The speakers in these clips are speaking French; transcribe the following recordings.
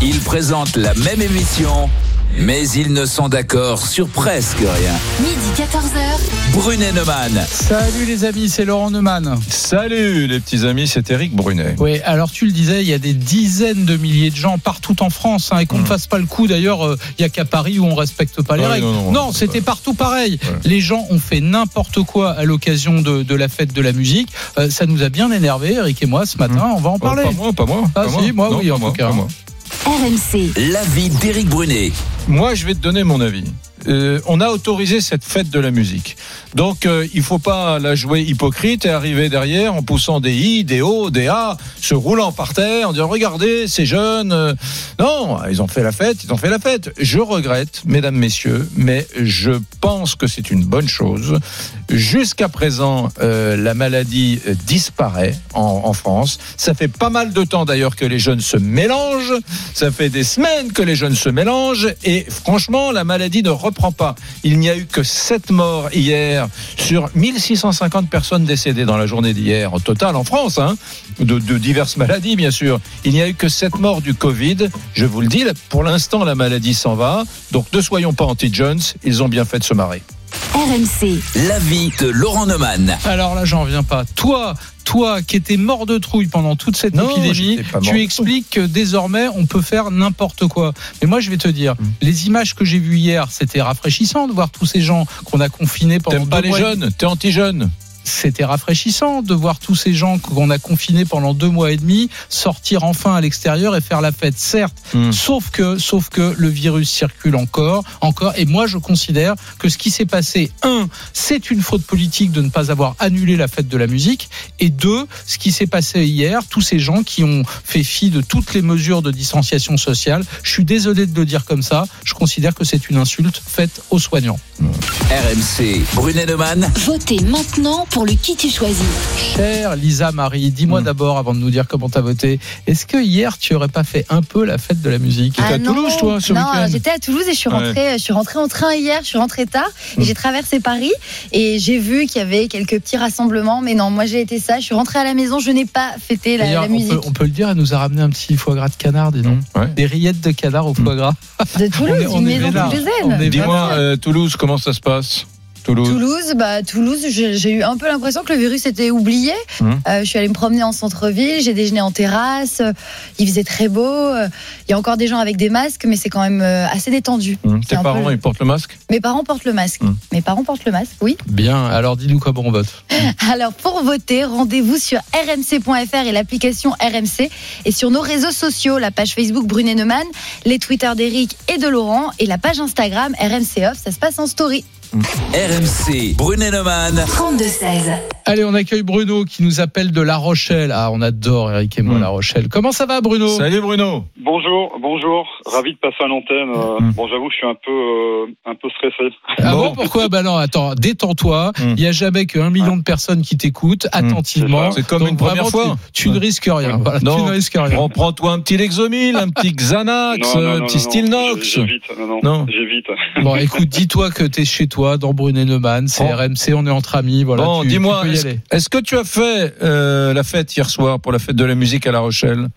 Ils présentent la même émission, mais ils ne sont d'accord sur presque rien. Midi 14h. Brunet Neumann. Salut les amis, c'est Laurent Neumann. Salut les petits amis, c'est Eric Brunet. Oui, alors tu le disais, il y a des dizaines de milliers de gens partout en France, hein, et qu'on ne fasse pas le coup d'ailleurs, euh, il y a qu'à Paris où on respecte pas les Ouais, règles. non, non, c'était partout pareil. Ouais. Les gens ont fait n'importe quoi à l'occasion de, de la fête de la musique. Euh, ça nous a bien énervé, Eric et moi, ce matin, on va en parler. Pas moi, pas moi. Ah, pas si, moi, Non, oui, en moi, tout cas. pas moi. RMC. L'avis d'Éric Brunet. Moi, je vais te donner mon avis. Euh, on a autorisé cette fête de la musique. Donc, euh, il faut pas la jouer hypocrite et arriver derrière en poussant des i, des o, des a, se roulant par terre, en disant regardez ces jeunes. euh, Non, ils ont fait la fête, ils ont fait la fête. Je regrette, mesdames, messieurs, mais je pense que c'est une bonne chose. Jusqu'à présent, euh, la maladie disparaît en, en France. Ça fait pas mal de temps d'ailleurs que les jeunes se mélangent. Ça fait des semaines que les jeunes se mélangent et franchement, la maladie ne reprend pas. Il n'y a eu que 7 morts hier sur 1650 personnes décédées dans la journée d'hier au total en France, hein, de, de diverses maladies bien sûr. Il n'y a eu que 7 morts du Covid. Je vous le dis, pour l'instant, la maladie s'en va. Donc ne soyons pas anti-Jones. Ils ont bien fait de se marrer. RMC. L'avis de Laurent Neumann. Alors là, j'en reviens pas. Toi, toi qui étais mort de trouille pendant toute cette Non, épidémie, tu expliques que désormais on peut faire n'importe quoi. Mais moi, je vais te dire, Mm. les images que j'ai vues hier, c'était rafraîchissant de voir tous ces gens qu'on a confinés pendant T'aimes pas deux les jeunes? T'es anti-jeune? C'était rafraîchissant de voir tous ces gens qu'on a confinés pendant deux mois et demi sortir enfin à l'extérieur et faire la fête, certes. Hmm. Sauf que, sauf que le virus circule encore, encore. Et moi, je considère que ce qui s'est passé, un, c'est une faute politique de ne pas avoir annulé la fête de la musique, et deux, ce qui s'est passé hier, tous ces gens qui ont fait fi de toutes les mesures de distanciation sociale. Je suis désolé de le dire comme ça. Je considère que c'est une insulte faite aux soignants. RMC. Brunet Neumann. Votez maintenant pour le qui tu choisis. Chère Lisa Marie, dis-moi Mm. d'abord, avant de nous dire comment t'as voté, est-ce que hier tu aurais pas fait un peu la fête de la musique? T'étais à Toulouse, toi, ce non, j'étais à Toulouse et je suis Ouais. rentrée, je suis rentrée en train hier, je suis rentrée tard et Mm. j'ai traversé Paris et j'ai vu qu'il y avait quelques petits rassemblements, mais non, moi j'ai été ça, je suis rentrée à la maison, je n'ai pas fêté la, D'ailleurs, la on, musique peut, on peut le dire, elle nous a ramené un petit foie gras de canard, dis donc. Ouais. Des rillettes de canard au foie gras. de Toulouse, on est- on une est maison toulousaine. Dis-moi, euh, Toulouse, comment ça se passe? Toulouse. Toulouse, bah Toulouse, j'ai eu un peu l'impression que le virus était oublié. Mhm. Euh, je suis allée me promener en centre-ville, j'ai déjeuné en terrasse, euh, il faisait très beau. euh, Il y a encore des gens avec des masques, mais c'est quand même assez détendu. Hum, Tes parents, peu- ils portent le masque? Mes parents portent le masque. Mhm. Mes parents portent le masque, oui. Bien, alors dis-nous comment on vote. Alors pour voter, rendez-vous sur rmc.fr et l'application RMC et sur nos réseaux sociaux, la page Facebook Brunet Neumann, les Twitter d'Eric et de Laurent et la page Instagram RMC Off, ça se passe en story. RMC. Brunet Neumann. 32-16. Allez, on accueille Bruno qui nous appelle de La Rochelle. Ah, on adore Eric et moi Mm. La Rochelle. Comment ça va Bruno? Salut Bruno Bonjour, bonjour, ravi de passer à l'antenne. Euh, Mm. Bon, j'avoue, je suis un peu, euh, un peu stressé. Ah bon, Bon. pourquoi? Bah non, attends, détends-toi. Mm. Il y a jamais qu'un million de personnes qui t'écoutent attentivement. C'est comme Donc une première vraiment, fois. Tu, tu ne risques rien. Voilà, Non. tu ne risques rien. Prends- Prends-toi un petit Lexomil, un petit Xanax, un petit Stilnox. J'évite, non, non, Non. j'évite. Bon, écoute, dis-toi que t'es chez toi, dans Brunet Neumann, c'est Bon. RMC, on est entre amis. Voilà, Bon, dis-moi, est-ce que tu as fait euh, la fête hier soir pour la fête de la musique à La Rochelle?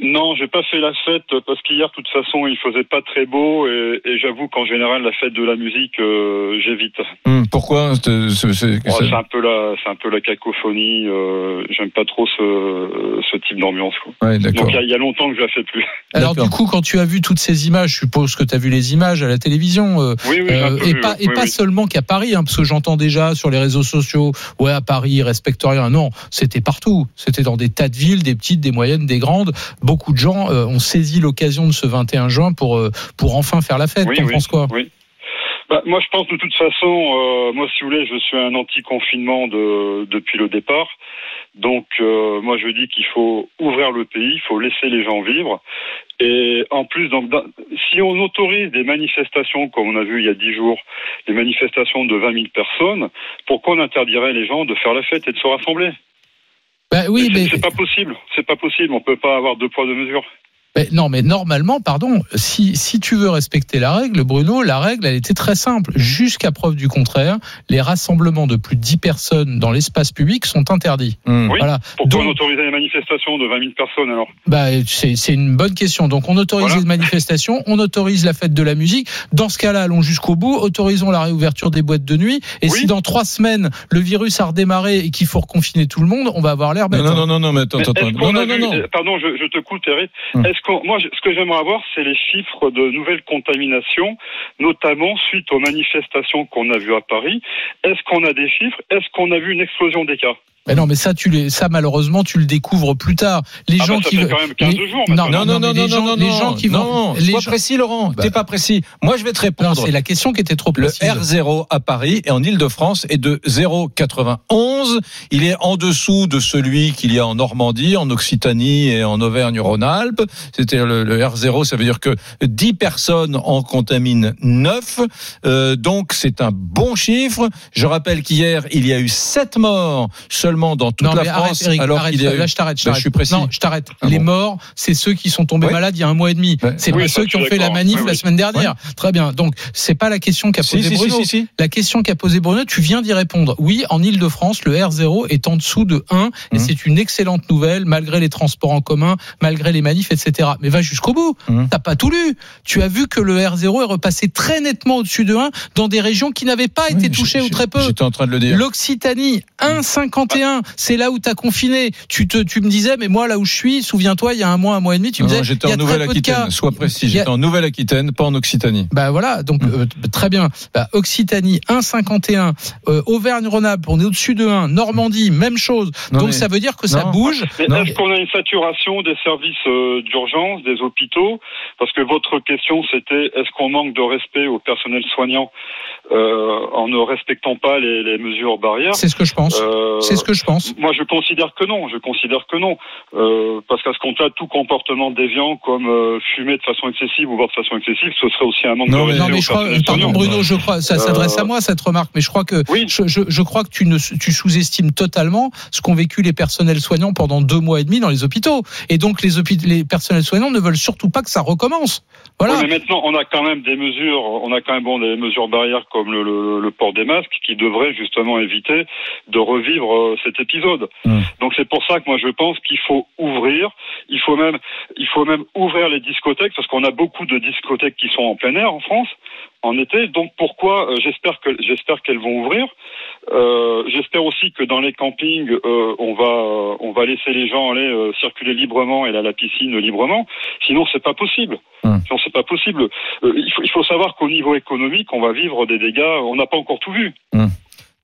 Non, j'ai pas fait la fête parce qu'hier, de toute façon, il faisait pas très beau et, et j'avoue qu'en général, la fête de la musique, euh, j'évite. Hum, Pourquoi c'est- c'est- c'est- Bon, c'est- c'est un peu la, c'est un peu la cacophonie. Euh, J'aime pas trop ce, ce type d'ambiance. quoi. Ouais, Donc d'accord. il y, a- il y a longtemps que je la fais plus. Alors du coup, quand tu as vu toutes ces images, je suppose que tu as vu les images à la télévision, euh, Oui, oui, j'ai un euh, peu et vu, pas, et oui, pas oui. seulement qu'à Paris, hein, parce que j'entends déjà sur les réseaux sociaux, ouais, à Paris, ils respectent rien. Non, c'était partout. C'était dans des tas de villes, des petites, des moyennes, des grandes. Beaucoup de gens euh, ont saisi l'occasion de ce 21 juin pour, euh, pour enfin faire la fête. Oui, T'en oui, penses quoi? oui. Bah, moi, je pense de toute façon, euh, moi, si vous voulez, je suis un anti-confinement de, depuis le départ. Donc, euh, moi, je dis qu'il faut ouvrir le pays, il faut laisser les gens vivre. Et en plus, donc, dans- si on autorise des manifestations, comme on a vu il y a dix jours, des manifestations de 20 000 personnes, pourquoi on interdirait les gens de faire la fête et de se rassembler? Bah oui, C'est- mais C'est pas possible. C'est pas possible. On peut pas avoir deux poids, deux mesures. Mais non, mais normalement, pardon, si, si tu veux respecter la règle, Bruno, la règle, elle était très simple. Jusqu'à preuve du contraire, les rassemblements de plus de 10 personnes dans l'espace public sont interdits. Hmm. Oui. Voilà. Pourquoi on Donc, autorisait les manifestations de 20 000 personnes alors? Bah, c'est c'est une bonne question. Donc, on autorise Voilà. les manifestations, on autorise la fête de la musique. Dans ce cas-là, allons jusqu'au bout, autorisons la réouverture des boîtes de nuit. Et Oui. si dans trois semaines, le virus a redémarré et qu'il faut reconfiner tout le monde, on va avoir l'air bête. Non, non, hein. non, non, mais attends, Mais attends, Non, non, non, non. Pardon, je, je te coupe. Hum. Est-ce qu'on, moi, ce que j'aimerais avoir, c'est les chiffres de nouvelles contaminations, notamment suite aux manifestations qu'on a vues à Paris. Est-ce qu'on a des chiffres? Est-ce qu'on a vu une explosion des cas? Mais non, mais ça, tu les, ça malheureusement, tu le découvres plus tard. Les Ah gens bah, ça qui fait veulent- quand même 15 les- jours Non, maintenant. Non, non, non, non, les gens, non, les non, gens qui non, vont, sois les gens- précis, Laurent. Bah. T'es pas précis. Moi, je vais te Non, répondre. c'est la question qui était trop Le précise. R0 à Paris et en Ile-de-France est de 0,91. Il est en dessous de celui qu'il y a en Normandie, en Occitanie et en Auvergne-Rhône-Alpes. C'était le, le R0, ça veut dire que 10 personnes en contaminent 9. Euh, donc c'est un bon chiffre. Je rappelle qu'hier, il y a eu 7 morts seulement dans toute non, la mais France. arrête, Eric, alors arrête, là, je t'arrête, je suis précis. Non, je t'arrête. Ah les morts, c'est ceux qui sont tombés Ouais. malades il y a un mois et demi. Ouais. C'est Oui, pas ça, ceux qui ont fait la manif Oui, la semaine dernière. Très bien. Donc, c'est pas la question qu'a Si, posée si, si, Bruno. si, si. La question qu'a posée Bruno, tu viens d'y répondre. Oui, en Ile-de-France, le R0 est en dessous de 1 et Mhm. c'est une excellente nouvelle malgré les transports en commun, malgré les manifs, etc. Mais va jusqu'au bout. Mhm. T'as pas tout lu. Tu as vu que le R0 est repassé très nettement au-dessus de 1 dans des régions qui n'avaient pas été touchées ou très peu. J'étais en train de le dire. L'Occitanie, 1,51, c'est là où t'as confiné. Tu te, tu me disais, mais moi là où je suis, souviens-toi, il y a un mois, un mois et demi, tu me Non, disais, j'étais en Nouvelle-Aquitaine. Sois précis. A- J'étais en Nouvelle-Aquitaine, pas en Occitanie. Bah voilà, donc Mmh. euh, très bien. Bah, Occitanie 1,51, euh, Auvergne-Rhône-Alpes, on est au-dessus de 1, Normandie même chose. Non, donc mais- ça veut dire que ça bouge. Est-ce qu'on a une saturation des services euh, d'urgence, des hôpitaux? Parce que votre question, c'était est-ce qu'on manque de respect au personnel soignant? Euh, en ne respectant pas les, les mesures barrières C'est ce que je pense. Euh, C'est ce que je pense. Moi, je considère que non. Je considère que non, Euh, parce qu'à ce compte-là, tout comportement déviant, comme euh, fumer de façon excessive ou boire de façon excessive, ce serait aussi un manque Non, de mais- respect Non mais je crois, pardon. Bruno, je crois, ça Euh, s'adresse à moi cette remarque, mais je crois que Oui. je, je, je crois que tu ne tu sous-estimes totalement ce qu'ont vécu les personnels soignants pendant deux mois et demi dans les hôpitaux, et donc les hôpitaux, les personnels soignants ne veulent surtout pas que ça recommence. Voilà. Oui, mais maintenant, on a quand même des mesures, on a quand même bon des mesures barrières comme le, le- le port des masques qui devraient justement éviter de revivre euh, cet épisode. Mm. Donc c'est pour ça que moi je pense qu'il faut ouvrir, il faut même, il faut même ouvrir les discothèques parce qu'on a beaucoup de discothèques qui sont en plein air en France en été. Donc pourquoi euh, J'espère que j'espère qu'elles vont ouvrir. Euh, j'espère aussi que dans les campings, euh, on va on va laisser les gens aller euh, circuler librement et aller à la piscine librement. Sinon, c'est pas possible. Hum. Sinon, c'est pas possible. Euh, il, faut, il faut savoir qu'au niveau économique, on va vivre des dégâts. On n'a pas encore tout vu.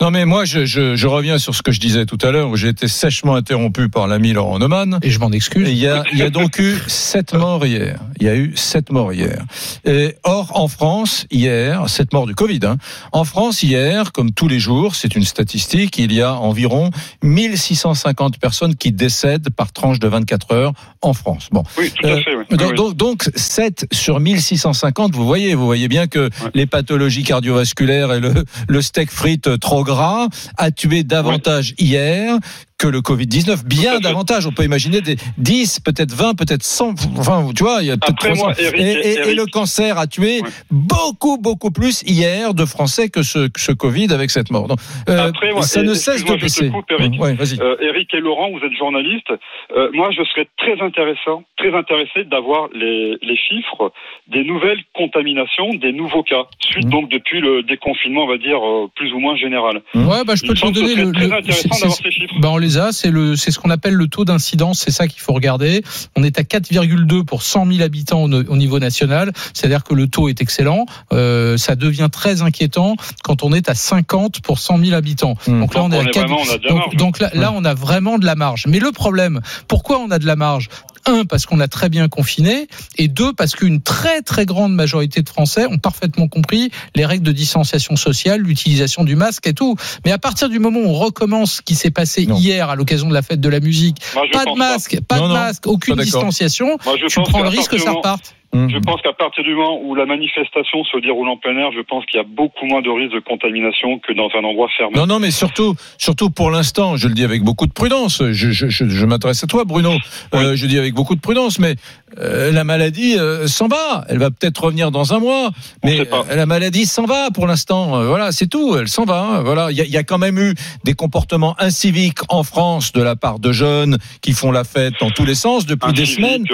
Non, mais moi, je, je, je reviens sur ce que je disais tout à l'heure, où j'ai été sèchement interrompu par l'ami Laurent Neumann. Et je m'en excuse. Il y, a, il y a donc eu sept morts hier. Il y a eu sept morts hier. Et or, en France, hier, sept morts du Covid. Hein. En France, hier, comme tous les jours, c'est une statistique, il y a environ 1650 personnes qui décèdent par tranche de 24 heures en France. Bon, Oui, tout Euh, à fait. Oui. Oui, donc, donc, donc, 7 sur 1650, vous voyez, vous voyez bien que les pathologies cardiovasculaires et le, le steak frites trop gras a tué davantage hier que le Covid-19, bien davantage. On peut imaginer des 10, peut-être 20, peut-être 100, enfin, tu vois, il y a peut-être Après, 300. moi, Eric, et, et- et Eric- le cancer a tué Ouais. beaucoup, beaucoup plus hier de Français que ce, que ce Covid avec cette mort. Donc, euh, moi, ça ne cesse de baisser. Eric. Ouais. Euh, Eric et Laurent, vous êtes journalistes. Euh, moi, je serais très intéressant, très intéressé d'avoir les, les chiffres des nouvelles contaminations, des nouveaux cas, suite Mhm. donc depuis le déconfinement, on va dire plus ou moins général. Ouais, bah je peux te donner. Le, très le- intéressant d'avoir ces chiffres. bah on les a. C'est le, c'est ce qu'on appelle le taux d'incidence. C'est ça qu'il faut regarder. On est à 4,2 pour 100 000 habitants au, au niveau national. C'est-à-dire que le taux est excellent. Euh, ça devient très inquiétant quand on est à 50 pour 100 000 habitants. Hmm. Donc là, on est on à est 4 vraiment, on a de la donc, marge. donc là, là, on a vraiment de la marge. Mais le problème, pourquoi on a de la marge? Un, parce qu'on a très bien confiné, et deux, parce qu'une très très grande majorité de Français ont parfaitement compris les règles de distanciation sociale, l'utilisation du masque et tout. Mais à partir du moment où on recommence ce qui s'est passé Non. hier à l'occasion de la fête de la musique, pas de masque, pas Non, de non, masque, aucune distanciation, Moi, je tu prends le risque que ça moment- reparte. Hum. Je pense qu'à partir du moment où la manifestation se déroule en plein air, je pense qu'il y a beaucoup moins de risques de contamination que dans un endroit fermé. Non, non, mais surtout, surtout pour l'instant, je le dis avec beaucoup de prudence. Je, je, je, je m'adresse à toi, Bruno. Euh, je dis avec beaucoup de prudence, mais euh, la maladie euh, s'en va. Elle va peut-être revenir dans un mois, mais euh, la maladie s'en va pour l'instant. Euh, voilà, c'est tout. Elle s'en va. hein. Voilà, il y, a- il y a quand même eu des comportements inciviques en France de la part de jeunes qui font la fête dans tous les sens depuis Un des semaines.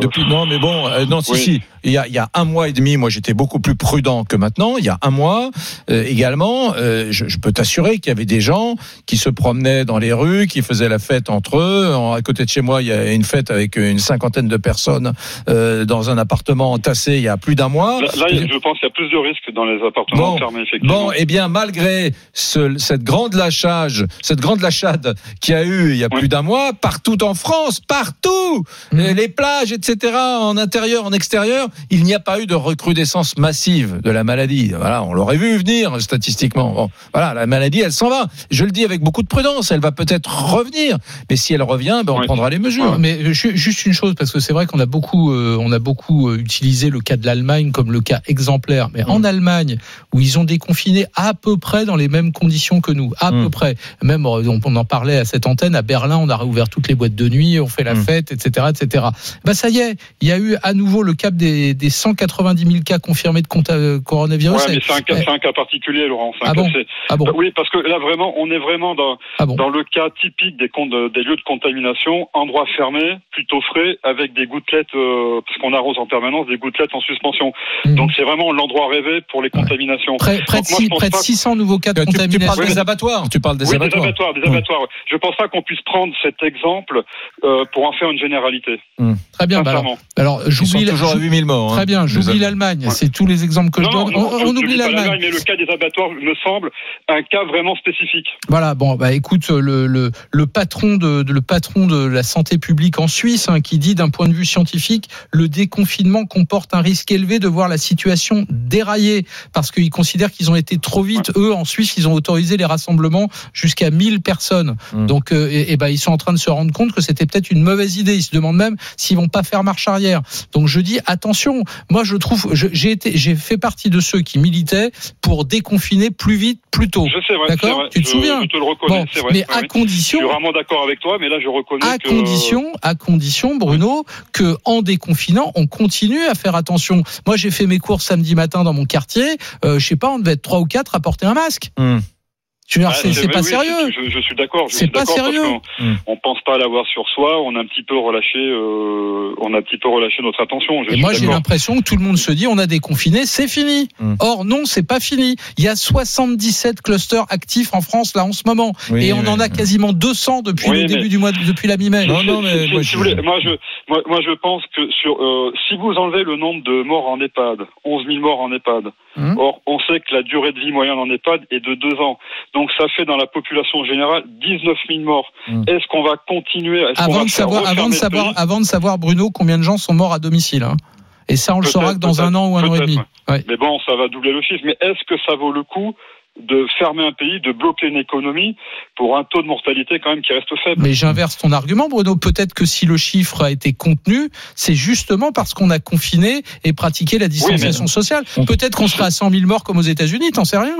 Depuis non mais bon non si Oui. si il y a il y a un mois et demi moi j'étais beaucoup plus prudent que maintenant il y a un mois euh, également euh, je, je peux t'assurer qu'il y avait des gens qui se promenaient dans les rues qui faisaient la fête entre eux En- à côté de chez moi il y a une fête avec une cinquantaine de personnes euh, dans un appartement entassé il y a plus d'un mois Là, là, je pense qu'il y a plus de risques dans les appartements Bon. fermés, effectivement. Bon, eh bien, malgré ce, cette grande lâchage, cette grande lâchade qu'il y a eu il y a Oui. plus d'un mois, partout en France, partout, les, les plages, etc., en intérieur, en extérieur, il n'y a pas eu de recrudescence massive de la maladie. Voilà, on l'aurait vu venir statistiquement. Bon, voilà, la maladie, elle s'en va. Je le dis avec beaucoup de prudence, elle va peut-être revenir, mais si elle revient, ben, on Oui. prendra les mesures. Mais euh, ju- juste une chose, parce que c'est vrai qu'on a beaucoup, euh, on a beaucoup euh, utilisé le cas de l'Allemagne comme le cas exemplaire. Mais en Allemagne, où ils ont déconfiné à peu près dans les mêmes conditions que nous, à Mm. peu près. Même on, on en parlait à cette antenne. À Berlin, on a réouvert toutes les boîtes de nuit, on fait la Mm. fête, etc., etc. Bah ça y est, il y a eu à nouveau le cap des, des 190 000 cas confirmés de euh, coronavirus. Ouais, mais c'est un, cas- Eh, c'est un cas particulier, Laurent. c'est un Ah cas- bon c'est- ah bon, Bah oui, parce que là, vraiment, on est vraiment dans, ah bon. dans le cas typique des, con- de- des lieux de contamination, endroit fermé, plutôt frais, avec des gouttelettes, euh, parce qu'on arrose en permanence, des gouttelettes en suspension. Mhm. Donc c'est vraiment l'endroit rêvé pour les contaminations. près, près de, Donc moi, je six- pense près de pas- 600 nouveaux cas de Tu, tu contamination. parles des abattoirs, tu parles des oui, abattoirs. des abattoirs, des Mmh. abattoirs. ouais. Je pense pas qu'on puisse prendre cet exemple euh, pour en faire une généralité. Très bien. bah alors, alors j'oublie la- toujours à 8000 morts. hein, Très bien, j'oublie l'Allemagne. Ouais. C'est tous les exemples que non, je donne. non, on oublie l'Allemagne. mais le cas des abattoirs me semble un cas vraiment spécifique. Voilà, bon, bah écoute, le, le, le patron de, de- le patron de la santé publique en Suisse, hein, qui dit d'un point de vue scientifique, le déconfinement comporte un risque élevé de voir la situation dérailler, parce qu'ils considèrent qu'ils ont été trop vite. Eux, en Suisse, ils ont autorisé les rassemblements jusqu'à 1000 personnes. Mm. Donc, euh, et, et ben, ils sont en train de se rendre compte que c'était peut-être une mauvaise idée. Ils se demandent même s'ils vont pas faire marche arrière. Donc, je dis attention. Moi, je trouve, j'ai été, j'ai fait partie de ceux qui militaient pour déconfiner plus vite, plus tôt. Je sais, ouais, D'accord. Tu te Je- souviens Je te le reconnais, Bon, c'est vrai. mais à ouais. Je condition, suis vraiment d'accord avec toi, mais là je reconnais à que condition, à condition, Bruno, que en déconfinant, on continue à faire attention. Moi, j'ai fait mes courses samedi matin dans mon quartier. Euh, je sais pas, on devait être trois ou quatre à porter un masque. Hum. Je veux dire, Ah, c'est c'est oui, pas oui, sérieux. Je, suis d'accord. je C'est suis pas d'accord parce sérieux. qu'on- Mm. On pense pas l'avoir sur soi. On a un petit peu relâché. euh, on a un petit peu relâché notre attention. Je Et suis moi, j'ai l'impression que tout le monde se dit, on a déconfiné, c'est fini. Mm. Or, non, c'est pas fini. Il y a 77 clusters actifs en France, là, en ce moment. Oui, et on en a quasiment 200 depuis Oui, le début du mois, de- depuis la mi-mai. Non, non, mais Si- moi, si je- vous voulez, moi, je, moi, moi, je pense que sur, euh, si vous enlevez le nombre de morts en EHPAD, 11 000 morts en EHPAD, Hum. or on sait que la durée de vie moyenne en EHPAD est de deux ans, donc ça fait dans la population générale 19 000 morts. Hum. Est-ce qu'on va continuer Avant va de savoir, avant de savoir, avant de savoir, Bruno, combien de gens sont morts à domicile. hein. Et ça, on le saura que dans un an ou un an et demi. Ouais. Mais bon, ça va doubler le chiffre. Mais est-ce que ça vaut le coup de fermer un pays, de bloquer une économie pour un taux de mortalité quand même qui reste faible Mais j'inverse ton argument, Bruno. Peut-être que si le chiffre a été contenu, c'est justement parce qu'on a confiné et pratiqué la distanciation sociale. Peut-être qu'on sera à 100 000 morts comme aux États-Unis, t'en sais rien.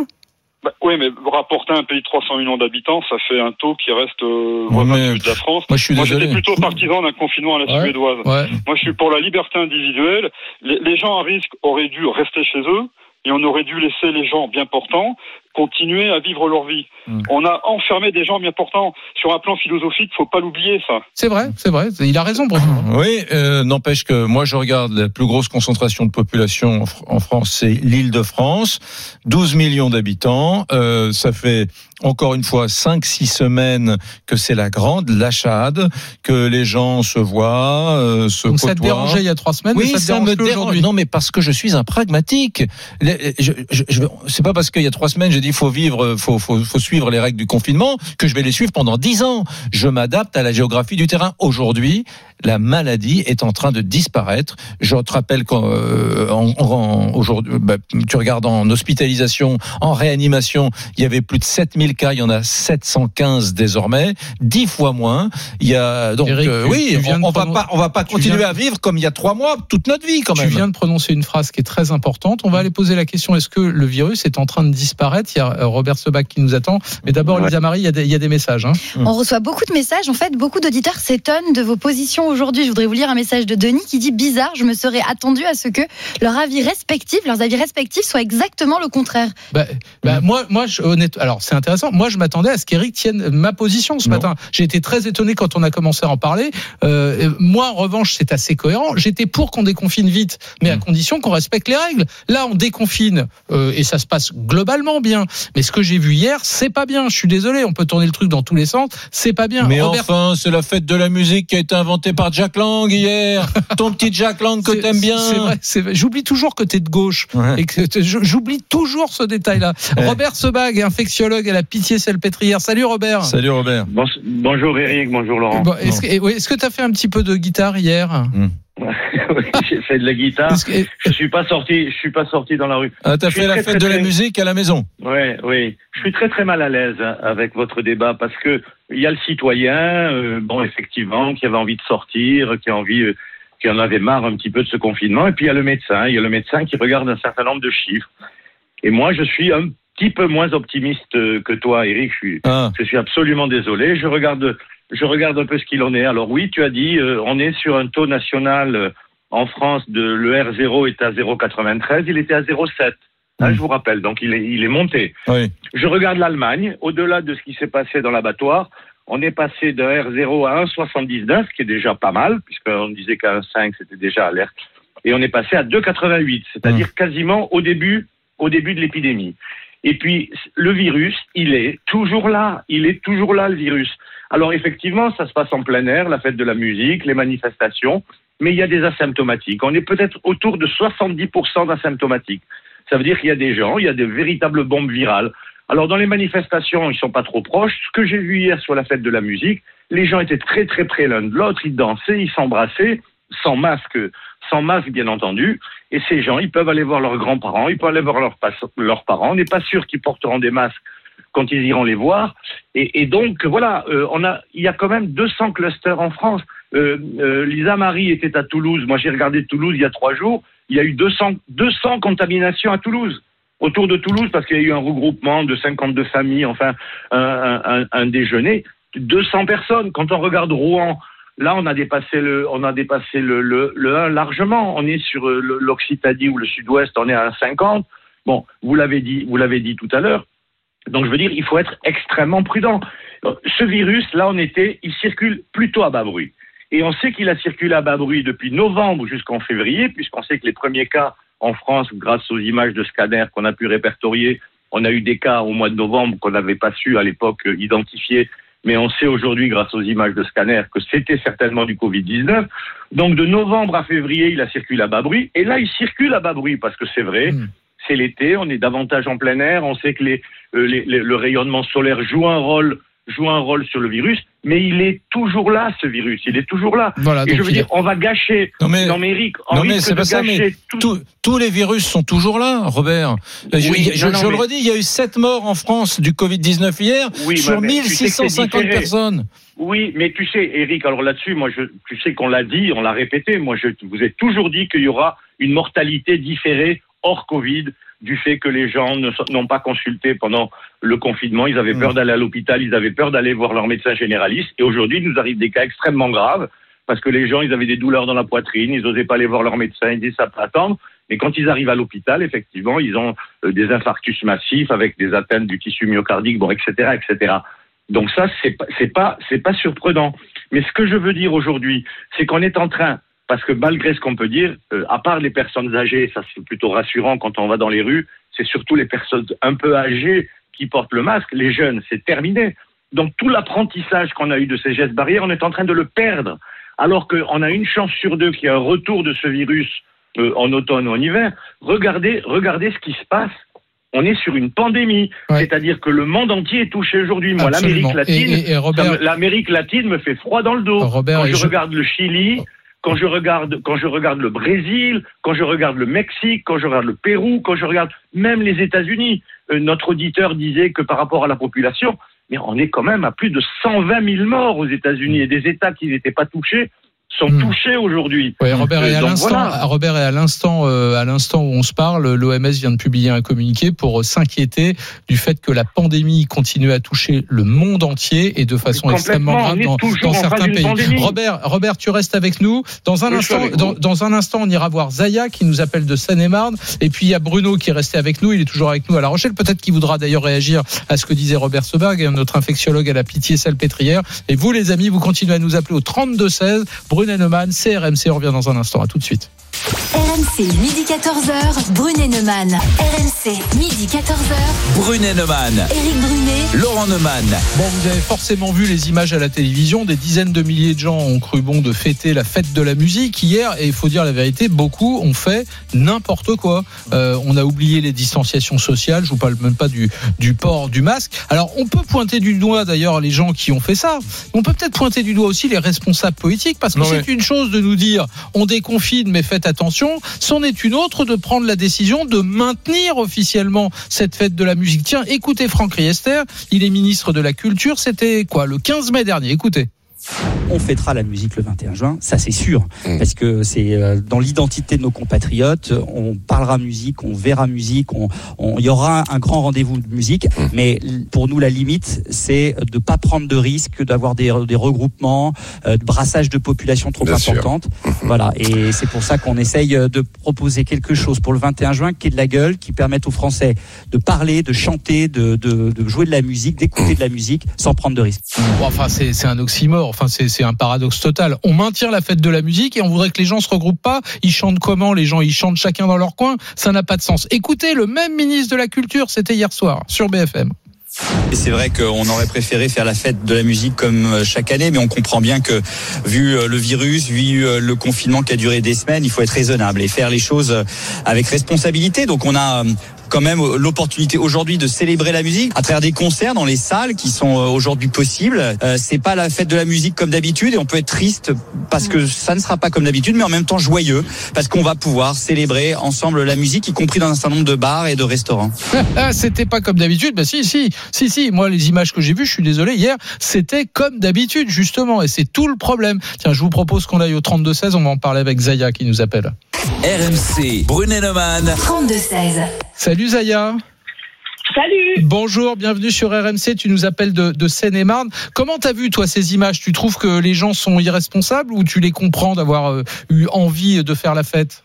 Bah, oui, mais rapporter un pays de 300 millions d'habitants, ça fait un taux qui reste euh, Ouais, celui de la France. Moi, j'étais plutôt partisan d'un confinement à la Ouais. suédoise. Ouais. Moi, je suis pour la liberté individuelle. Les, les gens à risque auraient dû rester chez eux et on aurait dû laisser les gens bien portants continuer à vivre leur vie. Mm. On a enfermé des gens bien portants. Sur un plan philosophique, faut pas l'oublier, ça. C'est vrai, c'est vrai. Il a raison, Bruno. Oui, euh, n'empêche que moi je regarde la plus grosse concentration de population en, Fr- en France, c'est l'île de France, 12 millions d'habitants. Euh, ça fait encore une fois 5-6 semaines que c'est la grande lâchade, que les gens se voient, euh, se Donc ça te côtoient. dérangeait il y a trois semaines, Oui, mais ça te ça me dérange. aujourd'hui. Non, mais parce que je suis un pragmatique. Je, je- c'est pas parce qu'il y a trois semaines j'ai dit dit faut vivre, faut, faut, faut suivre les règles du confinement, que je vais les suivre pendant 10 ans. Je m'adapte à la géographie du terrain. Aujourd'hui, la maladie est en train de disparaître. Je te rappelle qu'aujourd'hui, bah, tu regardes en hospitalisation, en réanimation, il y avait plus de 7000 cas, il y en a 715 désormais, 10 fois moins. Il y a donc Eric, euh, tu- oui, tu on, on va prononcer- pas, on va pas tu continuer viens- à vivre comme il y a trois mois toute notre vie quand Tu même. viens de prononcer une phrase qui est très importante. On va aller poser la question est-ce que le virus est en train de disparaître? Il y a euh, Robert Sebag qui nous attend. Mais d'abord, Ouais. Lisa Marie, il y, a des, il y a des messages. hein. On reçoit beaucoup de messages. En fait, beaucoup d'auditeurs s'étonnent de vos positions aujourd'hui. Je voudrais vous lire un message de Denis qui dit bizarre. Je me serais attendu à ce que leur avis respectif, leurs avis respectifs, soient exactement le contraire. Bah, bah, moi, moi, je, honnête, alors c'est intéressant. Moi, je m'attendais à ce qu'Eric tienne ma position ce Non. matin. J'ai été très étonné quand on a commencé à en parler. Euh, moi, en revanche, c'est assez cohérent. J'étais pour qu'on déconfine vite, mais à Mm. condition qu'on respecte les règles. Là, on déconfine euh, et ça se passe globalement bien. Mais ce que j'ai vu hier, c'est pas bien. Je suis désolé. On peut tourner le truc dans tous les sens. C'est pas bien. Mais Robert- enfin, c'est la fête de la musique qui a été inventée par Jack Lang hier. Ton petit Jack Lang que t'aimes bien. C'est vrai. J'oublie toujours que t'es de gauche. Ouais. Et que t- je- j'oublie toujours ce détail-là. Ouais. Robert Sebag, infectiologue à la pitié salpêtrière. Salut Robert. Salut Robert. Bon- bonjour Eric, bonjour Laurent. Bon, est-ce que tu as fait un petit peu de guitare hier? Oui, J'ai fait de la guitare. Que- Je suis pas sorti, je suis pas sorti dans la rue. Ah, t'as fait la très, fête très, de la musique à la maison. Ouais, oui. Je suis très très mal à l'aise hein, avec votre débat parce que il y a le citoyen, euh, bon effectivement, qui avait envie de sortir, qui a envie, euh, qui en avait marre un petit peu de ce confinement, et puis il y a le médecin, il y a le médecin qui regarde un certain nombre de chiffres. Et moi, je suis un petit peu moins optimiste euh, que toi, Eric. Je suis, Ah, Je suis absolument désolé. Je regarde, je regarde un peu ce qu'il en est. Alors oui, tu as dit, euh, on est sur un taux national euh, en France de le R0 est à 0,93. Il était à 0,7. Hein, Mm. je vous rappelle. Donc il est, il est monté. oui. Je regarde l'Allemagne. Au-delà de ce qui s'est passé dans l'abattoir, on est passé d'un R0 à 1,79, ce qui est déjà pas mal, puisqu'on disait qu'à 1,5 c'était déjà alerte. Et on est passé à 2,88, c'est-à-dire quasiment au début, au début de l'épidémie. Et puis, le virus, il est toujours là. Il est toujours là, le virus. Alors, effectivement, ça se passe en plein air, la fête de la musique, les manifestations, mais il y a des asymptomatiques. On est peut-être autour de 70% d'asymptomatiques. Ça veut dire qu'il y a des gens, il y a des véritables bombes virales. Alors, dans les manifestations, ils sont pas trop proches. Ce que j'ai vu hier sur la fête de la musique, les gens étaient très, très près l'un de l'autre. Ils dansaient, ils s'embrassaient, sans masque, sans masque, bien entendu. Et ces gens, ils peuvent aller voir leurs grands-parents, ils peuvent aller voir leurs, parents. On n'est pas sûr qu'ils porteront des masques quand ils iront les voir. Et, donc, voilà, euh, on a, il y a quand même 200 clusters en France. Euh, euh, Lisa Marie était à Toulouse. Moi, j'ai regardé Toulouse il y a trois jours. Il y a eu 200, 200 contaminations à Toulouse. Autour de Toulouse, parce qu'il y a eu un regroupement de 52 familles, enfin, un déjeuner. 200 personnes. Quand on regarde Rouen, Là, on a dépassé le, on a dépassé le, le, le 1 largement. On est sur euh, l'Occitanie ou le Sud-Ouest, on est à 1,50. Bon, vous l'avez dit, vous l'avez dit tout à l'heure. Donc, je veux dire, il faut être extrêmement prudent. Ce virus, là, on était, il circule plutôt à bas bruit. Et on sait qu'il a circulé à bas bruit depuis novembre jusqu'en février, puisqu'on sait que les premiers cas en France, grâce aux images de scanner qu'on a pu répertorier, on a eu des cas au mois de novembre qu'on n'avait pas su à l'époque identifier mais on sait aujourd'hui, grâce aux images de scanner, que c'était certainement du Covid-19. Donc de novembre à février, il a circulé à bas bruit, et là, il circule à bas bruit, parce que c'est vrai, Mm. c'est l'été, on est davantage en plein air, on sait que les, euh, les- les- le rayonnement solaire joue un rôle joue un rôle sur le virus, mais il est toujours là, ce virus, il est toujours là. Voilà, Et je veux il dire, on va gâcher. Non mais, Non mais Eric, on non, mais risque c'est de pas ça, mais gâcher tout. tous- les virus sont toujours là, Robert. je Oui, je- non, non, je le mais- redis, il y a eu 7 morts en France du Covid-19 hier Oui, sur mais- mais tu sais que c'est 1650 différé. personnes. Oui, mais tu sais, Eric, alors là-dessus, moi, je, tu sais qu'on l'a dit, on l'a répété. Moi, je vous ai toujours dit qu'il y aura une mortalité différée hors Covid du fait que les gens n'ont pas consulté pendant le confinement. Ils avaient Mm. peur d'aller à l'hôpital, ils avaient peur d'aller voir leur médecin généraliste. Et aujourd'hui, il nous arrive des cas extrêmement graves parce que les gens, ils avaient des douleurs dans la poitrine, ils n'osaient pas aller voir leur médecin, ils disaient ça peut attendre. Mais quand ils arrivent à l'hôpital, effectivement, ils ont euh, des infarctus massifs avec des atteintes du tissu myocardique, bon, etc., etc. Donc ça, c'est pas, c'est pas, c'est pas surprenant. Mais ce que je veux dire aujourd'hui, c'est qu'on est en train, parce que malgré ce qu'on peut dire, euh, à part les personnes âgées, ça c'est plutôt rassurant quand on va dans les rues, c'est surtout les personnes un peu âgées qui portent le masque. Les jeunes, c'est terminé. Donc tout l'apprentissage qu'on a eu de ces gestes barrières, on est en train de le perdre. Alors qu'on a une chance sur deux qu'il y ait un retour de ce virus euh, en automne ou en hiver. Regardez, regardez ce qui se passe on est sur une pandémie. Ouais. C'est-à-dire que le monde entier est touché aujourd'hui. Moi, l'Amérique latine, Robert- l'Amérique latine me fait froid dans le dos. Robert, quand je, je- regarde le Chili, quand je regarde, quand je regarde le Brésil, quand je regarde le Mexique, quand je regarde le Pérou, quand je regarde même les États-Unis, euh, notre auditeur disait que par rapport à la population, mais on est quand même à plus de 120 000 morts aux États-Unis et des États qui n'étaient pas touchés sont Hmm. touchés aujourd'hui. Ouais, Robert, et à Euh, l'instant, voilà. Robert, et à l'instant, euh, à l'instant où on se parle, l'OMS vient de publier un communiqué pour euh, s'inquiéter du fait que la pandémie continue à toucher le monde entier et de façon extrêmement grave dans, certains pays. pandémie. Robert, Robert, tu restes avec nous. Dans un Oui, instant, dans un instant, on ira voir Zaya qui nous appelle de Seine-et-Marne. Et puis il y a Bruno qui est resté avec nous. Il est toujours avec nous à La Rochelle. Peut-être qu'il voudra d'ailleurs réagir à ce que disait Robert Seberg, notre infectiologue à la pitié salpêtrière. Et vous, les amis, vous continuez à nous appeler au 32 16. Brunet-Neumann, CRMC. On revient dans un instant. À tout de suite. RMC, midi 14h, Brunet Neumann. RMC, midi 14h, Brunet Neumann, Éric Brunet. Laurent Neumann. Bon, vous avez forcément vu les images à la télévision. Des dizaines de milliers de gens ont cru bon de fêter la fête de la musique hier. Et il faut dire la vérité, beaucoup ont fait n'importe quoi. Euh, on a oublié les distanciations sociales. Je vous parle même pas du, du port du masque. Alors, on peut pointer du doigt d'ailleurs les gens qui ont fait ça. On peut peut-être pointer du doigt aussi les responsables politiques parce que c'est une chose de nous dire on déconfine mais faites attention. C'en est une autre de prendre la décision de maintenir officiellement cette fête de la musique. Tiens, écoutez Franck Riester, il est ministre de la Culture. C'était quoi le 15 mai dernier Écoutez. On fêtera la musique le 21 juin, ça c'est sûr, Mm. parce que c'est euh, dans l'identité de nos compatriotes. On parlera musique, on verra musique, on, on- il y aura un grand rendez-vous de musique. Mm. Mais pour nous, la limite, c'est de pas prendre de risques, d'avoir des, des regroupements, euh, de brassage de population trop Bien importante. Voilà, et c'est pour ça qu'on essaye euh, de proposer quelque chose pour le 21 juin qui est de la gueule, qui permette aux Français de parler, de chanter, de, de, de jouer de la musique, d'écouter de la musique, sans prendre de risques. Bon, enfin, c'est c'est un oxymore. Enfin, c'est un paradoxe total. On maintient la fête de la musique et on voudrait que les gens se regroupent pas. Ils chantent comment? Les gens, ils chantent chacun dans leur coin. Ça n'a pas de sens. Écoutez, le même ministre de la Culture, c'était hier soir sur BFM. C'est vrai qu'on aurait préféré faire la fête de la musique comme euh, chaque année, mais on comprend bien que vu euh, le virus, vu euh, le confinement qui a duré des semaines, il faut être raisonnable et faire les choses avec responsabilité. Donc on a quand même l'opportunité aujourd'hui de célébrer la musique à travers des concerts dans les salles qui sont euh, aujourd'hui possibles. Euh, c'est pas la fête de la musique comme d'habitude et on peut être triste parce que ça ne sera pas comme d'habitude, mais en même temps joyeux parce qu'on va pouvoir célébrer ensemble la musique, y compris dans un certain nombre de bars et de restaurants. Ah, c'était pas comme d'habitude. Bah si, si, si, si. Moi, les images que j'ai vues, je suis désolé, hier, c'était comme d'habitude, justement. Et c'est tout le problème. Tiens, je vous propose qu'on aille au 32-16. On va en parler avec Zaya qui nous appelle. RMC, Brunet Neumann. 32-16. Salut Zaya. Salut Bonjour, bienvenue sur RMC. Tu nous appelles de, de Seine-et-Marne. Comment t'as vu, toi, ces images? Tu trouves que les gens sont irresponsables ou tu les comprends d'avoir euh, eu envie de faire la fête?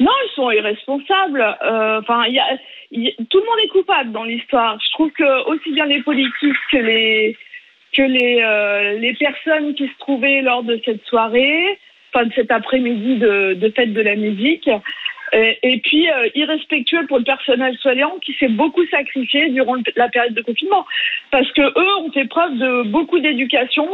Non, ils sont irresponsables. Euh, Enfin, il y a, il y a- tout le monde est coupable dans l'histoire. Je trouve que aussi bien les politiques que les que les euh, les personnes qui se trouvaient lors de cette soirée, enfin de cet après-midi de, de fête de la musique, et, et puis euh, irrespectueux pour le personnel soignant qui s'est beaucoup sacrifié durant la période de confinement, parce que eux ont fait preuve de beaucoup d'éducation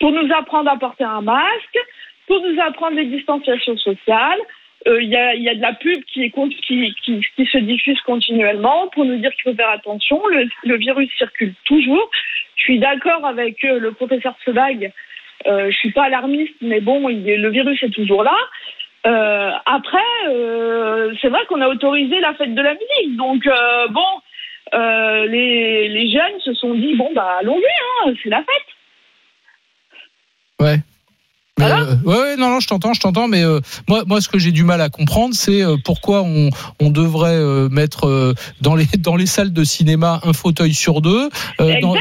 pour nous apprendre à porter un masque, pour nous apprendre les distanciations sociales. Euh, Il y, a, y a de la pub qui, qui, qui, qui se diffuse continuellement pour nous dire qu'il faut faire attention. Le, le virus circule toujours. Je suis d'accord avec euh, le professeur Sebag. Euh, je suis pas alarmiste, mais bon, il le virus est toujours là. Euh, après, euh, c'est vrai qu'on a autorisé la fête de la musique. Donc, euh, bon, euh, les, les jeunes se sont dit, bon, bah, allons-y, hein, c'est la fête. Ouais. Mais, Voilà. euh, ouais, ouais, non, non, je t'entends, je t'entends, mais euh, moi, moi, ce que j'ai du mal à comprendre, c'est euh, pourquoi on, on devrait euh, mettre euh, dans les dans les salles de cinéma un fauteuil sur deux, euh, dans,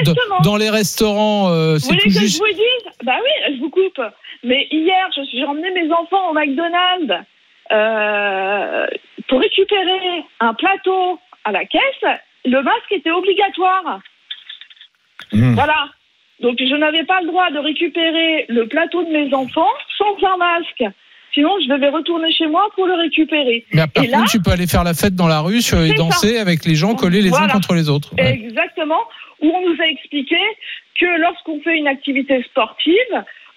dans les restaurants, euh, Vous c'est voulez que juste. je vous dise? Bah oui, je vous coupe. Mais hier, je suis- j'ai emmené mes enfants au McDonald's euh, pour récupérer un plateau à la caisse. Le masque était obligatoire. Mmh. Voilà. Donc je n'avais pas le droit de récupérer le plateau de mes enfants sans un masque. Sinon, je devais retourner chez moi pour le récupérer. Mais par Et là- contre, tu peux aller faire la fête dans la rue sur- et danser avec les gens collés les uns contre les autres. Ouais. Exactement, où on nous a expliqué que lorsqu'on fait une activité sportive,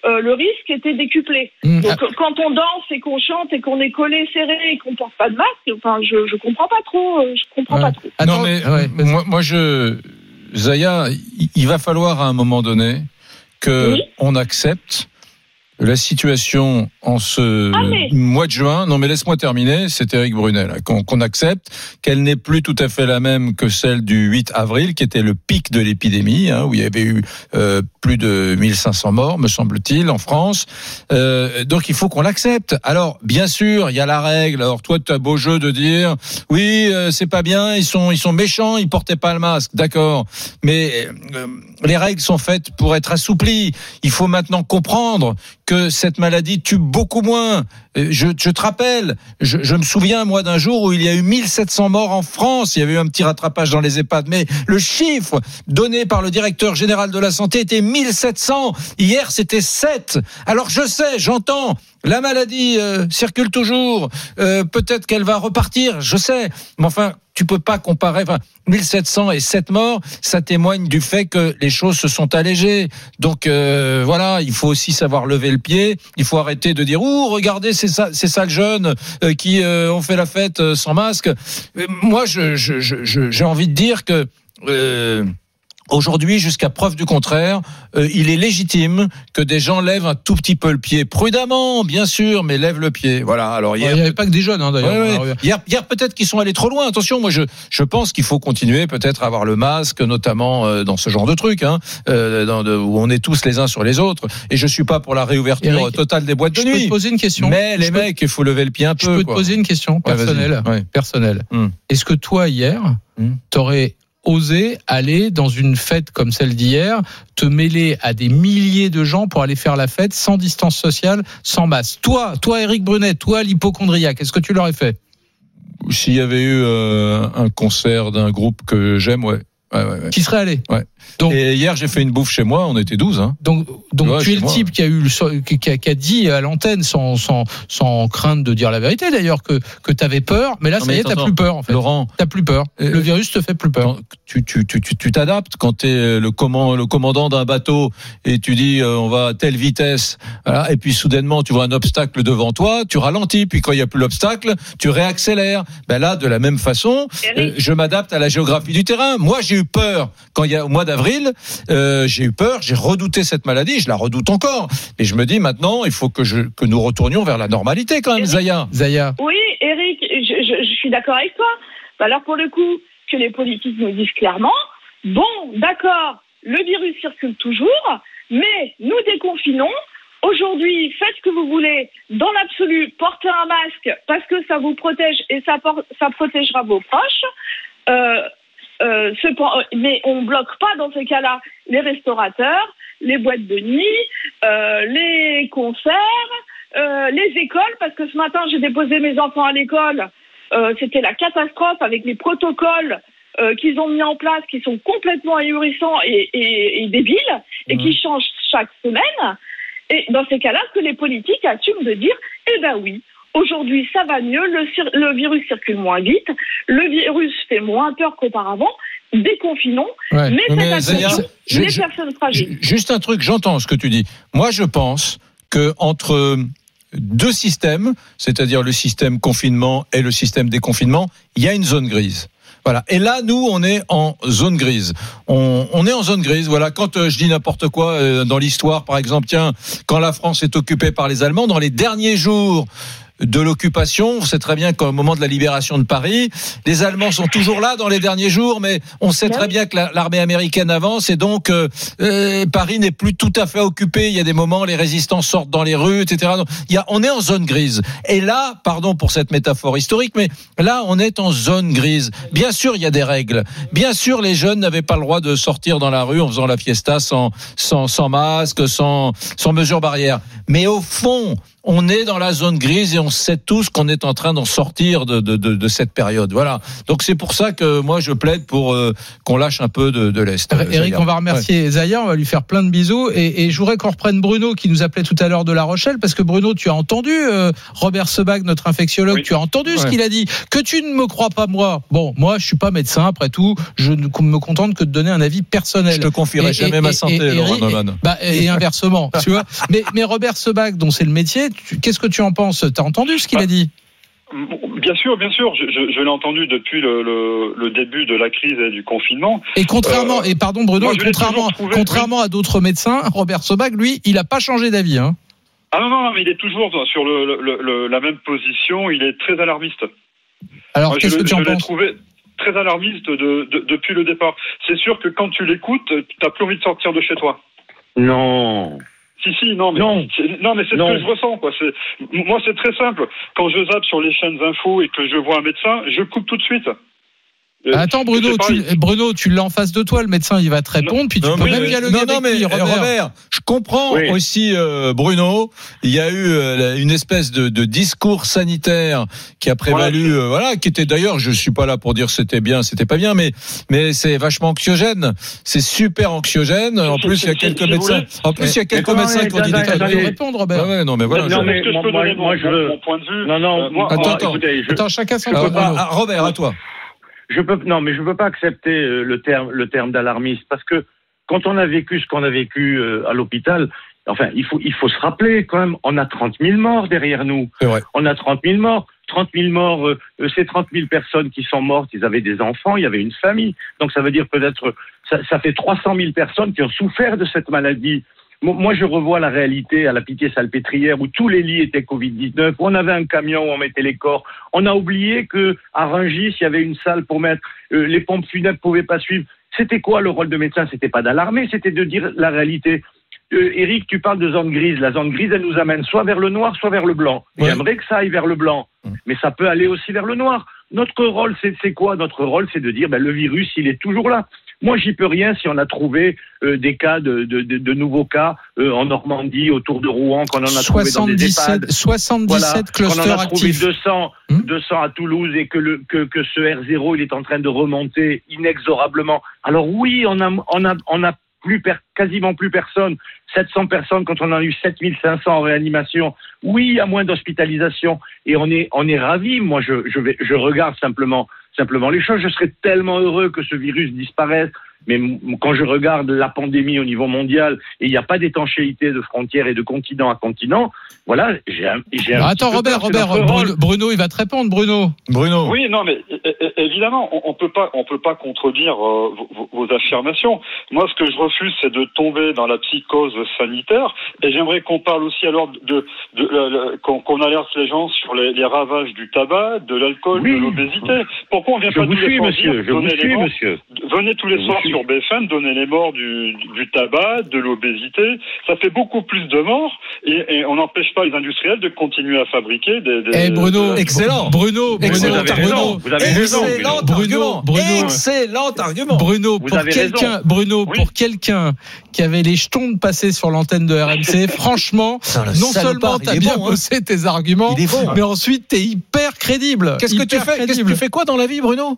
euh, le risque était décuplé. Mmh. Donc quand on danse et qu'on chante et qu'on est collé serré et qu'on porte pas de masque, enfin je je comprends pas trop, euh, je comprends Ouais. pas trop. Attends, non mais ouais, vas-y. moi, moi je Zaya, il- va falloir à un moment donné que Oui. on accepte la situation en ce Ah, mais- mois de juin. Non mais laisse-moi terminer, c'est Eric Brunet là, qu'on qu'on accepte qu'elle n'est plus tout à fait la même que celle du 8 avril qui était le pic de l'épidémie hein, où il y avait eu euh, plus de 1500 morts me semble-t-il en France. Euh, donc il faut qu'on l'accepte. Alors bien sûr, il y a la règle. Alors toi tu as beau jeu de dire oui, euh, c'est pas bien, ils sont ils sont méchants, ils portaient pas le masque, d'accord. Mais euh, les règles sont faites pour être assouplies. Il faut maintenant comprendre que cette maladie tue beaucoup moins. Euh, Je, je te rappelle, je, je me souviens moi d'un jour où il y a eu 1700 morts en France. Il y avait eu un petit rattrapage dans les EHPAD, mais le chiffre donné par le directeur général de la santé était 1700. Hier, c'était 7. Alors je sais, j'entends. La maladie euh, circule toujours. Euh, Peut-être qu'elle va repartir. Je sais. Mais enfin, tu peux pas comparer. Enfin, 1700 et 7 morts, ça témoigne du fait que les choses se sont allégées. Donc euh, voilà, il faut aussi savoir lever le pied. Il faut arrêter de dire ouh regardez c'est ça c'est ça le jeune euh, qui euh, ont fait la fête euh, sans masque. Moi je je- je- j'ai envie de dire que Aujourd'hui, jusqu'à preuve du contraire, euh, il est légitime que des gens lèvent un tout petit peu le pied, prudemment, bien sûr, mais lèvent le pied. Voilà. Alors Il hier, n'y avait pas que des jeunes, hein, d'ailleurs. Ouais, ouais. Alors, Hier, hier peut-être qu'ils sont allés trop loin. Attention, moi je je pense qu'il faut continuer peut-être à avoir le masque, notamment euh, dans ce genre de truc, hein, euh, dans de- où on est tous les uns sur les autres. Et je suis pas pour la réouverture Eric, totale des boîtes de Je peux nuit. te poser une question. Mais les Je peux- mecs, il faut lever le pied un Je peu. peux te poser une question personnelle. Ouais. personnelle. Hmm. Est-ce que toi, hier, Hmm. t'aurais osé aller dans une fête comme celle d'hier, te mêler à des milliers de gens pour aller faire la fête sans distance sociale, sans masque Toi, toi, Eric Brunet, toi, l'hypochondriaque, est-ce que tu l'aurais fait? S'il y avait eu euh, un concert d'un groupe que j'aime, ouais. Ouais, ouais, ouais. Qui serait allé? Ouais. Donc- Et hier, j'ai fait une bouffe chez moi, on était 12. Hein. Donc, donc Ouais, tu es le moi. type qui a eu le, so- qui, qui a, qui a dit à l'antenne sans, sans, sans crainte de dire la vérité d'ailleurs que, que tu avais peur, mais là Non, ça mais y est, t'as attends, plus peur en fait. Laurent, T'as plus peur. Euh, le virus te fait plus peur. Quand tu tu tu tu tu t'adaptes quand tu es le command le commandant d'un bateau et tu dis euh, on va à telle vitesse voilà, et puis soudainement tu vois un obstacle devant toi tu ralentis puis quand il y a plus l'obstacle tu réaccélères ben là de la même façon euh, je m'adapte à la géographie du terrain moi j'ai eu peur quand il y a au mois d'avril euh, j'ai eu peur j'ai redouté cette maladie je la redoute encore et je me dis maintenant il faut que je que nous retournions vers la normalité quand même Eric. Zaya Zaya. Oui, Eric, je, je- je suis d'accord avec toi. Bah Alors pour le coup, que les politiques nous disent clairement, bon, d'accord, le virus circule toujours, mais nous déconfinons. Aujourd'hui, faites ce que vous voulez. Dans l'absolu, portez un masque parce que ça vous protège et ça, ça protégera vos proches. Euh, euh, cepend- mais on bloque pas dans ces cas-là les restaurateurs, les boîtes de nuit, euh, les concerts, euh, les écoles, parce que ce matin j'ai déposé mes enfants à l'école. Euh, C'était la catastrophe avec les protocoles euh, qu'ils ont mis en place, qui sont complètement ahurissants et, et, et débiles, et qui changent chaque semaine. Et dans ces cas-là, que les politiques assument de dire, eh ben oui, aujourd'hui ça va mieux, le, virus circule moins vite, le virus fait moins peur qu'auparavant, déconfinons, Ouais. mais Mais attention, les je- personnes fragiles. Ju- Juste un truc, j'entends ce que tu dis. Moi, je pense que entre deux systèmes, c'est-à-dire le système confinement et le système déconfinement, il y a une zone grise. Voilà. Et là, nous, on est en zone grise. On, on est en zone grise. Voilà. Quand euh, je dis n'importe quoi euh, dans l'histoire, par exemple, tiens, quand la France est occupée par les Allemands, dans les derniers jours de l'occupation, on sait très bien qu'au moment de la libération de Paris, les Allemands sont toujours là dans les derniers jours, mais on sait très bien que la- l'armée américaine avance et donc euh, euh, Paris n'est plus tout à fait occupé. Il y a des moments, les résistants sortent dans les rues, etc. Donc, il y a, on est en zone grise. Et là, pardon pour cette métaphore historique, mais là, on est en zone grise. Bien sûr, il y a des règles. Bien sûr, les jeunes n'avaient pas le droit de sortir dans la rue en faisant la fiesta sans, sans, sans masque, sans, sans mesure barrière. Mais au fond, on est dans la zone grise et on sait tous qu'on est en train d'en sortir de, de, de, de cette période. Voilà. Donc c'est pour ça que moi je plaide pour euh, qu'on lâche un peu de, de l'est. euh, Eric, Zaya. on va remercier Zaya, on va lui faire plein de bisous. Et, et je voudrais qu'on reprenne Bruno qui nous appelait tout à l'heure de La Rochelle, parce que Bruno, tu as entendu euh, Robert Sebag, notre infectiologue, Oui. tu as entendu ce Ouais. qu'il a dit. Que tu ne me crois pas moi. Bon, moi, je suis pas médecin, après tout, je ne me contente que de donner un avis personnel. Je te confierai Et- jamais et- ma santé, et- Laurent et- Neumann. bah, et inversement, tu vois. Mais, mais Robert Sebag, dont c'est le métier, qu'est-ce que tu en penses? T'as entendu ce qu'il a dit? Bien sûr, bien sûr, je, je- je l'ai entendu depuis le, le- le début de la crise et du confinement. Et contrairement, Euh, et pardon Bruno, moi, et contrairement, trouvé- contrairement à d'autres médecins, Robert Sebag, lui, il a pas changé d'avis. Hein. Ah non, non, non, mais il est toujours sur le, le- le- la même position, il est très alarmiste. Alors, qu'est-ce que tu en je l'ai penses? trouvé très alarmiste de- de- depuis le départ. C'est sûr que quand tu l'écoutes, tu n'as plus envie de sortir de chez toi. Non. Si, si, non, mais Non. mais c'est ce que je ressens. Quoi. C'est- Moi, c'est très simple. Quand je zappe sur les chaînes infos et que je vois un médecin, je coupe tout de suite. Euh, Attends Bruno, tu. Bruno, tu l'as en face de toi, le médecin, il va te répondre, puis tu Non, peux mais- même dialoguer non, avec non, mais lui, Robert. Robert. je comprends Oui. aussi euh, Bruno. Il y a eu euh, une espèce de, de discours sanitaire qui a prévalu, Voilà. euh, voilà, qui était d'ailleurs, je suis pas là pour dire c'était bien, c'était pas bien, mais mais c'est vachement anxiogène. C'est super anxiogène. En plus, il y a quelques médecins. voulez. En plus, il y a quelques médecins qui ont dit des répondre, Robert. Ouais, non, mais voilà. Non, mais moi- je veux- mon point de vue Non, non, moi, Attends, attends. chacun son ah, Robert, à toi. Je peux, non, mais je peux pas accepter euh, le terme, le terme d'alarmiste parce que quand on a vécu ce qu'on a vécu euh, à l'hôpital, enfin, il faut, il faut se rappeler quand même, on a 30 000 morts derrière nous. On a 30 000 morts. 30 000 morts, euh, ces 30 000 personnes qui sont mortes, ils avaient des enfants, il y avait une famille. Donc ça veut dire peut-être, ça, ça fait 300 000 personnes qui ont souffert de cette maladie. Mo- Moi, je revois la réalité à la Pitié-Salpêtrière où tous les lits étaient Covid-19, où on avait un camion où on mettait les corps. On a oublié que à Rungis, il y avait une salle pour mettre, euh, les pompes funèbres pouvaient pas suivre. C'était quoi le rôle de médecin? C'était pas d'alarmer, c'était de dire la réalité. Euh, Eric, tu parles de zone grise. La zone grise, elle nous amène soit vers le noir, soit vers le blanc. Ouais. J'aimerais que ça aille vers le blanc, mais ça peut aller aussi vers le noir. Notre rôle, c'est c'est quoi? Notre rôle, c'est de dire, ben, le virus, il est toujours là. Moi, j'y peux rien si on a trouvé euh, des cas de, de, de, de nouveaux cas euh, en Normandie, autour de Rouen, qu'on en a trouvé dans des 77, EHPAD. 77 Voilà, qu'on en clusters a trouvé actifs. 200, Hmm 200 à Toulouse et que, le, que, que ce R0 il est en train de remonter inexorablement. Alors oui, on a, on a, on a plus per- quasiment plus personne, 700 personnes quand on en a eu 7500 en réanimation. Oui, il y a moins d'hospitalisation et on est, on est ravis. Moi, je, je, vais, je regarde simplement, simplement les choses. Je serais tellement heureux que ce virus disparaisse. Mais quand je regarde la pandémie au niveau mondial et il n'y a pas d'étanchéité de frontières et de continent à continent, voilà, j'ai un, j'ai un attends peu Robert, Robert. Bruno, Bruno, il va te répondre, Bruno. Bruno. Oui, non, mais évidemment, on, on peut pas, on peut pas contredire euh, vos, affirmations. Moi, ce que je refuse, c'est de tomber dans la psychose sanitaire. Et j'aimerais qu'on parle aussi alors de, de, de- qu'on qu'on alerte les gens sur les, les ravages du tabac, de l'alcool, Oui. de l'obésité. Pourquoi on vient Je pas vous tous les suis, soirs monsieur. dire, Je vous les suis, monsieur. Venez tous les soirs. Sur BFM, donner les morts du, du tabac, de l'obésité. Ça fait beaucoup plus de morts et, et on n'empêche pas les industriels de continuer à fabriquer des. des Eh Bruno, des- Excellent. Bruno, Bruno, Excellent vous avez argument. raison, vous avez raison, Excellent Bruno. argument. Bruno. Excellent argument. Bruno, Vous pour quelqu'un. Bruno, Oui. pour quelqu'un qui avait les jetons de passer sur l'antenne de RMC, franchement, non salopard, seulement t'as bien bon, hein. bossé tes arguments, mais ensuite t'es hyper crédible. Qu'est-ce que tu fais? Qu'est-ce que tu fais quoi dans la vie, Bruno?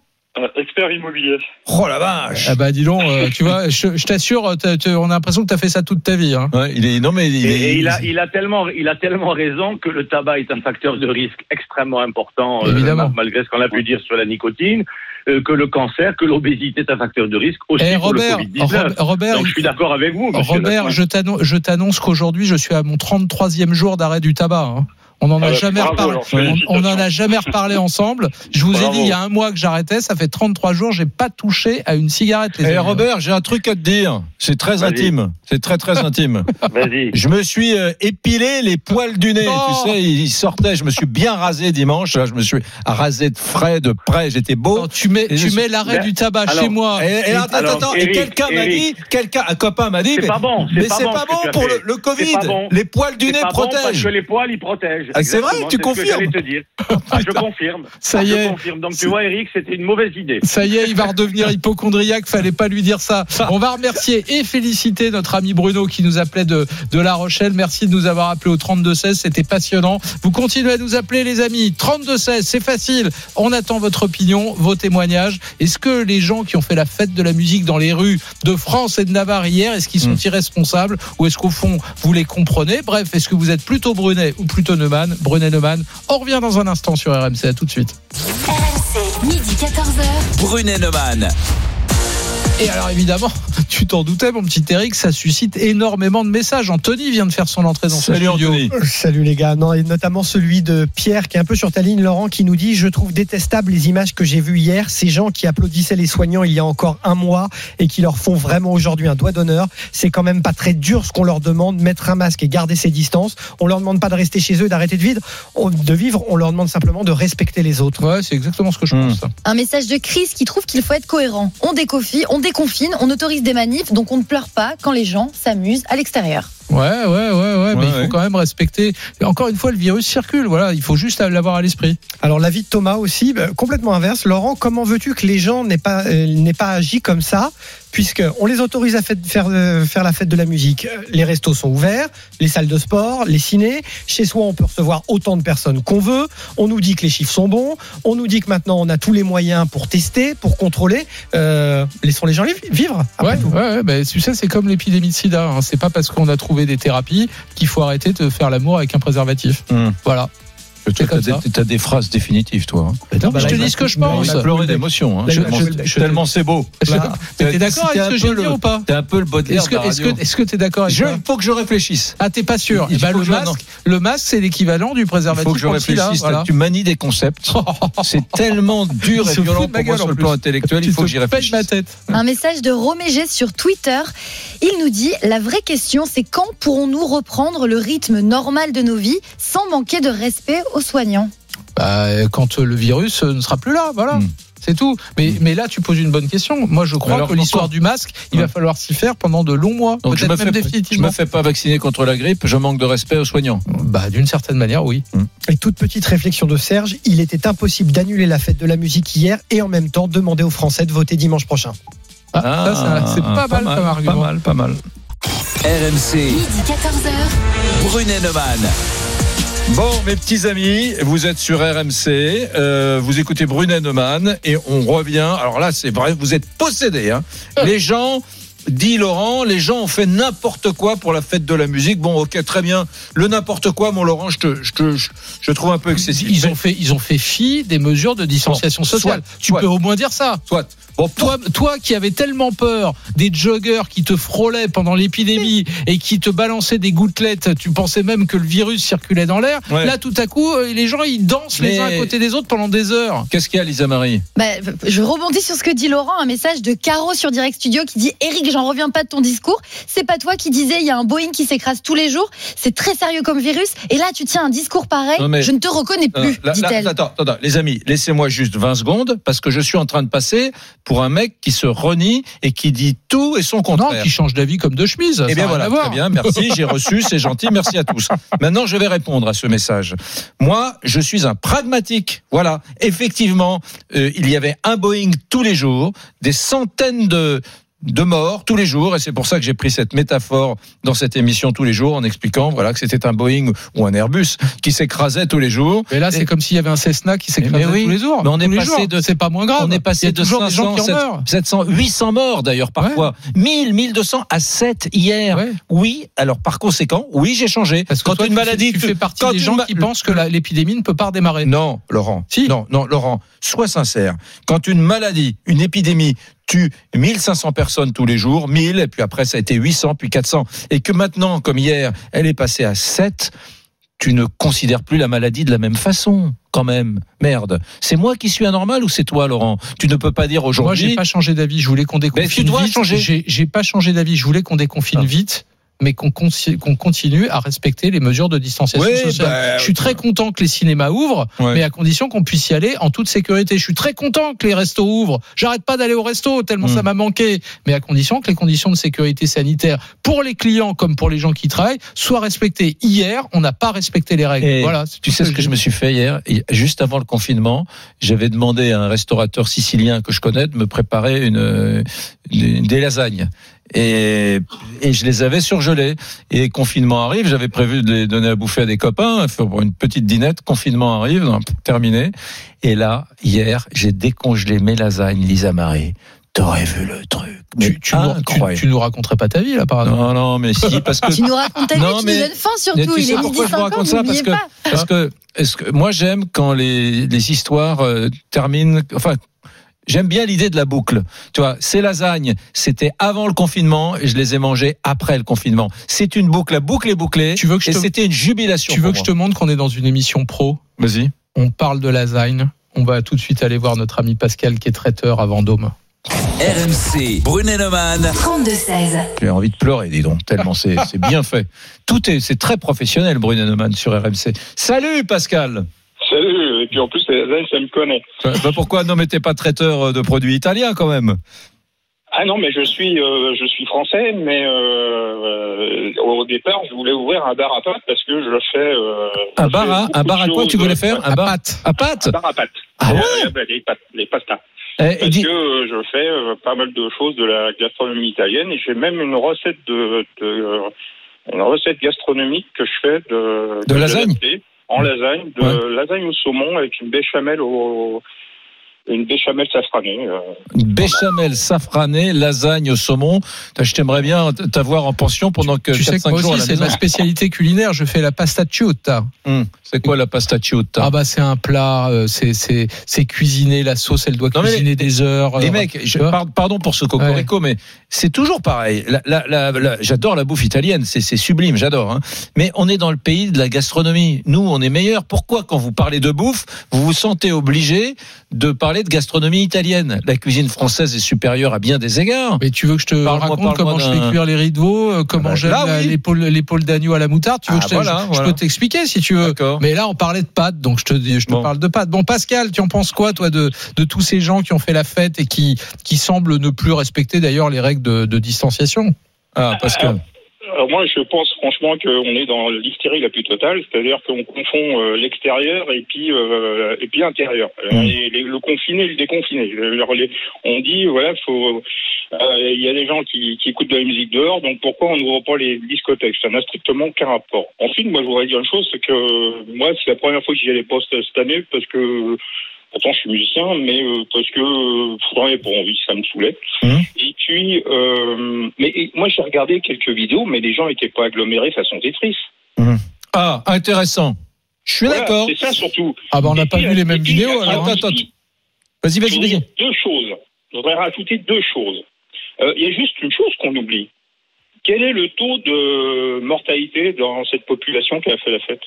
Expert immobilier. Oh la vache. Ah bah dis donc, euh, tu vois, je, je t'assure, t'as- t'as- on a l'impression que t'as fait ça toute ta vie. Hein. Ouais, il est non mais il Et, est. et il, a, il, a tellement, il a tellement raison que le tabac est un facteur de risque extrêmement important, euh, Évidemment. ma- malgré ce qu'on a pu dire sur la nicotine, euh, que le cancer, que l'obésité est un facteur de risque aussi Eh, pour Robert, le Covid-19. Rob- Robert, Donc je suis d'accord avec vous. Robert, je t'annonce qu'aujourd'hui, je suis à mon 33e jour d'arrêt du tabac. hein. On n'en a Ah bah, jamais reparlé. On- a jamais reparlé ensemble. Je vous ai dit il y a un mois que j'arrêtais. Ça fait 33 jours. J'ai pas touché à une cigarette. Les Eh amis. Robert, j'ai un truc à te dire. C'est très intime. C'est très très intime. Vas-y. Je me suis euh, épilé les poils du nez. Oh. Tu sais, ils sortaient. Je me suis bien rasé dimanche. Là, je me suis rasé de frais, de près. J'étais beau. Non, tu mets, Et tu mets l'arrêt Ben, du tabac alors, chez moi. Et, et attends, Alors, attends, et quelqu'un m'a dit, quelqu'un, un copain m'a dit, C'est mais, pas bon, c'est mais pas c'est bon pas bon pour le, Covid. Les poils du nez protègent. que les poils, ils protègent. Ah, c'est vrai, tu que confirmes j'allais te dire. Ah, je confirme. Ça y je est. confirme. Donc tu vois, Eric, c'était une mauvaise idée. Ça y est, il va redevenir hypochondriaque. Fallait pas lui dire ça. On va remercier et féliciter notre ami Bruno qui nous appelait de, de La Rochelle. Merci de nous avoir appelé au 3216. C'était passionnant. Vous continuez à nous appeler, les amis. 3216, c'est facile. On attend votre opinion, vos témoignages. Est-ce que les gens qui ont fait la fête de la musique dans les rues de France et de Navarre hier, est-ce qu'ils sont irresponsables ou est-ce qu'au fond, vous les comprenez? Bref, est-ce que vous êtes plutôt Brunet ou plutôt Neumann Brunet Neumann. On revient dans un instant sur RMC. À tout de suite. RMC, midi 14h. Brunet Neumann. Et alors évidemment, tu t'en doutais, mon petit Eric, ça suscite énormément de messages. Anthony vient de faire son entrée dans ce Salut studio. Anthony. Salut les gars, non, et notamment celui de Pierre qui est un peu sur ta ligne, Laurent, qui nous dit Je trouve détestable les images que j'ai vues hier, ces gens qui applaudissaient les soignants il y a encore un mois et qui leur font vraiment aujourd'hui un doigt d'honneur. C'est quand même pas très dur ce qu'on leur demande, mettre un masque et garder ses distances. On leur demande pas de rester chez eux, d'arrêter de vivre, on- de vivre, on leur demande simplement de respecter les autres. Ouais, c'est exactement ce que je pense. Un message de Chris qui trouve qu'il faut être cohérent. On déconfine, on on autorise des manifs, donc on ne pleure pas quand les gens s'amusent à l'extérieur. Ouais, ouais, ouais, ouais, mais il faut ouais. quand même respecter. Encore une fois, le virus circule. Voilà, il faut juste l'avoir à l'esprit. Alors l'avis de Thomas aussi, bah, complètement inverse. Laurent, comment veux-tu que les gens n'aient pas, euh, n'aient pas agi comme ça puisque on les autorise à faire, euh, faire la fête de la musique. Les restos sont ouverts, les salles de sport, les cinés. Chez soi, on peut recevoir autant de personnes qu'on veut. On nous dit que les chiffres sont bons. On nous dit que maintenant, on a tous les moyens pour tester, pour contrôler. Euh, laissons les gens vivre. Après Ouais, tout. ouais, ouais, bah, tu sais, c'est comme l'épidémie de sida. Hein. C'est pas parce qu'on a trouvé des thérapies qu'il faut arrêter de faire l'amour avec un préservatif. Hmm. Voilà. Toi, t'as ça. des, phrases dédéfinitives, toi. hein. Non, bah je te il dis ce que je il pense. il On va a pleuré d'émotion. hein. il va- Tellement- je- je- Tellement c'est beau. Là, T'es d'accord avec ce que j'ai dit ou pas T'es un peu le Baudelaire Est-ce que t'es d'accord avec Je, ça faut que je réfléchisse. Ah, t'es pas sûr Il le, masque, le masque, c'est l'équivalent du Il préservatif faut que je réfléchisse. voilà. Tu manies des concepts. C'est tellement dur Il et violent pour moi sur le plan intellectuel. Tu Il faut que j'y réfléchisse. ma tête. Un message de Romégé sur Twitter. Il nous dit La vraie question, c'est quand pourrons-nous reprendre le rythme normal de nos vies sans manquer de respect aux soignants Bah, quand euh, le virus euh, ne sera plus là, voilà. Hmm. C'est tout. Mais, mais là, tu poses une bonne question. Moi, je crois alors, que l'histoire du masque, il va falloir s'y faire pendant de longs mois, Donc je me, peut-être même fais, je me fais pas vacciner contre la grippe, je manque de respect aux soignants. Bah, d'une certaine manière, oui. Et toute petite réflexion de Serge, il était impossible d'annuler la fête de la musique hier et en même temps demander aux Français de voter dimanche prochain. Ah, ça, ça, c'est pas, mal, comme argument. Pas mal, pas mal. RMC, Midi 14h. Brunet Neumann. Bon, mes petits amis, vous êtes sur RMC, euh, vous écoutez Brunet Neumann et on revient. Alors là, c'est vrai, vous êtes possédés. Hein. Les gens, dit Laurent, les gens ont fait n'importe quoi pour la fête de la musique. Bon, ok, très bien. Le n'importe quoi, mon Laurent, je te, je te, je, trouve un peu excessif. Ils ont fait, ils ont fait fi des mesures de distanciation sociale. soit, tu soit. peux au moins dire ça. Soit. Bon, Toi, toi qui avais tellement peur des joggers qui te frôlaient pendant l'épidémie et qui te balançaient des gouttelettes, tu pensais même que le virus circulait dans l'air. Ouais. Là, tout à coup, euh, les gens, ils dansent les uns à côté des autres pendant des heures. Qu'est-ce qu'il y a, Lisa Marie? Bah, je rebondis sur ce que dit Laurent, un message de Caro sur Direct Studio qui dit Eric, j'en reviens pas de ton discours. C'est pas toi qui disais il y a un Boeing qui s'écrase tous les jours. C'est très sérieux comme virus. Et là, tu tiens un discours pareil. Mais- Je ne te reconnais Non, plus, dit-elle. attends, attends, les amis, laissez-moi juste 20 secondes parce que je suis en train de passer pour un mec qui se renie et qui dit tout et son Non, contraire. qui change d'avis comme de chemise. Eh bien voilà, très bien, merci, j'ai reçu, c'est gentil, merci à tous. Maintenant, je vais répondre à ce message. Moi, je suis un pragmatique. Voilà, effectivement, euh, il y avait un Boeing tous les jours, des centaines de de morts tous les jours et c'est pour ça que j'ai pris cette métaphore dans cette émission tous les jours en expliquant voilà que c'était un Boeing ou un Airbus qui s'écrasait tous les jours Mais là, c'est comme s'il y avait un Cessna qui s'écrasait oui, tous les jours. mais on est passé de- c'est pas moins grave. on est passé de toujours des gens 500, qui en meurent. 700, 800 morts d'ailleurs parfois. 1000, 1200 à 7 hier. Ouais. Oui, alors par conséquent, oui, j'ai changé. Parce que quand toi, une maladie tu fais partie des gens ma- qui pensent que l'épidémie ne peut pas redémarrer. Non, Laurent. Si. Non, non, Laurent, sois sincère. Quand une maladie, une épidémie tue 1500 personnes tous les jours, 1000, et puis après ça a été 800, puis 400, et que maintenant, comme hier, elle est passée à 7, tu ne considères plus la maladie de la même façon, quand même. Merde. C'est moi qui suis anormal ou c'est toi, Laurent? Tu ne peux pas dire Moi, j'ai aujourd'hui. pas changé d'avis. Je voulais qu'on déconfine Mais tu dois vite. changer. J'ai j'ai pas changé d'avis. Je voulais qu'on déconfine Ah. vite. Mais qu'on continue à respecter les mesures de distanciation Oui, sociale. bah, je suis très content que les cinémas ouvrent, Ouais. mais à condition qu'on puisse y aller en toute sécurité. Je suis très content que les restos ouvrent. J'arrête pas d'aller au resto tellement Mm. ça m'a manqué, mais à condition que les conditions de sécurité sanitaire pour les clients comme pour les gens qui travaillent soient respectées. Hier, on n'a pas respecté les règles. Et voilà. c'est Tu sais ce que je me suis fait hier? Juste avant le confinement, j'avais demandé à un restaurateur sicilien que je connais de me préparer une, euh, une- des lasagnes. Et, et je les avais surgelées. Et confinement arrive, j'avais prévu de les donner à bouffer à des copains, faire pour une petite dînette. Confinement arrive, terminé. Et là, hier, j'ai décongelé mes lasagnes, Lisa Marie. T'aurais vu le truc. Mais Tu, tu, nous, tu- incroyable. tu nous raconterais pas ta vie là par exemple. Non, non, mais si, parce que Tu nous racontes ta vie, Non, tu mais- nous donnes faim mais surtout. tu Il sais est pourquoi je vous 50, raconte ça? parce que, parce que moi j'aime quand les, les histoires euh, terminent enfin J'aime bien l'idée de la boucle. Tu vois, ces lasagnes, c'était avant le confinement et je les ai mangées après le confinement. C'est une boucle, la boucle est bouclée. Tu veux que je et te- c'était une jubilation. Tu veux que je te montre qu'on est dans une émission pro Vas-y. On parle de lasagne. On va tout de suite aller voir notre ami Pascal qui est traiteur à Vendôme. RMC, Brunet-Neumann. 32-16. J'ai envie de pleurer, dis donc, tellement c'est c'est bien fait. Tout est, c'est très professionnel, Bruno Neumann sur RMC. Salut Pascal. Salut, puis en plus, les lasagnes, ça me connaît. Bah, bah, pourquoi non mais t'es pas traiteur euh, de produits italiens quand même Ah non, mais je suis, euh, je suis français, mais euh, euh, au départ, je voulais ouvrir un bar à pâtes parce que je fais. Euh, Un je bar fais à, un bar à quoi tu voulais faire Un À bar pâte. à pâte Un bar à pâtes. Ah ouais les, pâtes, les pastas. Eh, Parce que je fais pas mal de choses de la gastronomie italienne et j'ai même une recette de, de une recette gastronomique que je fais de, De lasagne adaptée en lasagne, de lasagne au saumon avec une béchamel au une béchamel safranée. euh. Une béchamel safranée, lasagne au saumon. T'aimerais bien t'avoir en pension pendant que Tu sais que 4-5 moi jours à aussi, la c'est ma spécialité culinaire. Je fais la pasta ciota. Hum, C'est quoi la pasta ciota Ah bah c'est un plat, euh, c'est c'est c'est cuisiné. La sauce, elle doit Non, mais cuisiner des heures. Les euh, mecs, je, pardon pour ce cocorico, mais c'est toujours pareil. J'adore la bouffe italienne, c'est c'est sublime, j'adore. hein. Mais on est dans le pays de la gastronomie. Nous, on est meilleurs. Pourquoi, quand vous parlez de bouffe, vous vous sentez obligé de parler de gastronomie italienne La cuisine française est supérieure à bien des égards. Mais tu veux que je te raconte comment je fais cuire les riz de veau, euh, comment Ah bah, j'aime oui. l'épaule l'épaule d'agneau à la moutarde Tu veux Ah, que je, te- voilà, je- je voilà. peux t'expliquer si tu veux. Mais là, on parlait de pâtes, donc je te dis, je te Bon. parle de pâtes. Bon, Pascal, tu en penses quoi, toi, de de tous ces gens qui ont fait la fête et qui qui semblent ne plus respecter d'ailleurs les règles de, de distanciation? Ah, Pascal. Alors moi, je pense franchement qu'on est dans l'hystérie la plus totale, c'est-à-dire qu'on confond euh, l'extérieur et puis euh, et puis l'intérieur. Euh, Mm. les- le confiné et le déconfiné. Les- on dit voilà, faut euh, il y a des gens qui, qui écoutent de la musique dehors, donc pourquoi on n'ouvre pas les discothèques? Ça n'a strictement aucun rapport. Ensuite, moi, je voudrais dire une chose, c'est que moi, c'est la première fois que j'y allais pas cette année parce que pourtant je suis musicien, mais euh, parce que euh, avais pas envie, ça me saoulait. Mhm. Et puis, euh, mais et moi j'ai regardé quelques vidéos, mais les gens étaient pas agglomérés façon Tetris. Ah, intéressant. Je suis Voilà, d'accord. C'est ça surtout. Ah bah on n'a pas vu les mêmes puis, vidéos. attends, Alors. Attends, attends. Vas-y, je vas-y, vas-y. dire deux choses. Je voudrais rajouter deux choses. Euh, Il y a juste une chose qu'on oublie. Quel est le taux de mortalité dans cette population qui a fait la fête?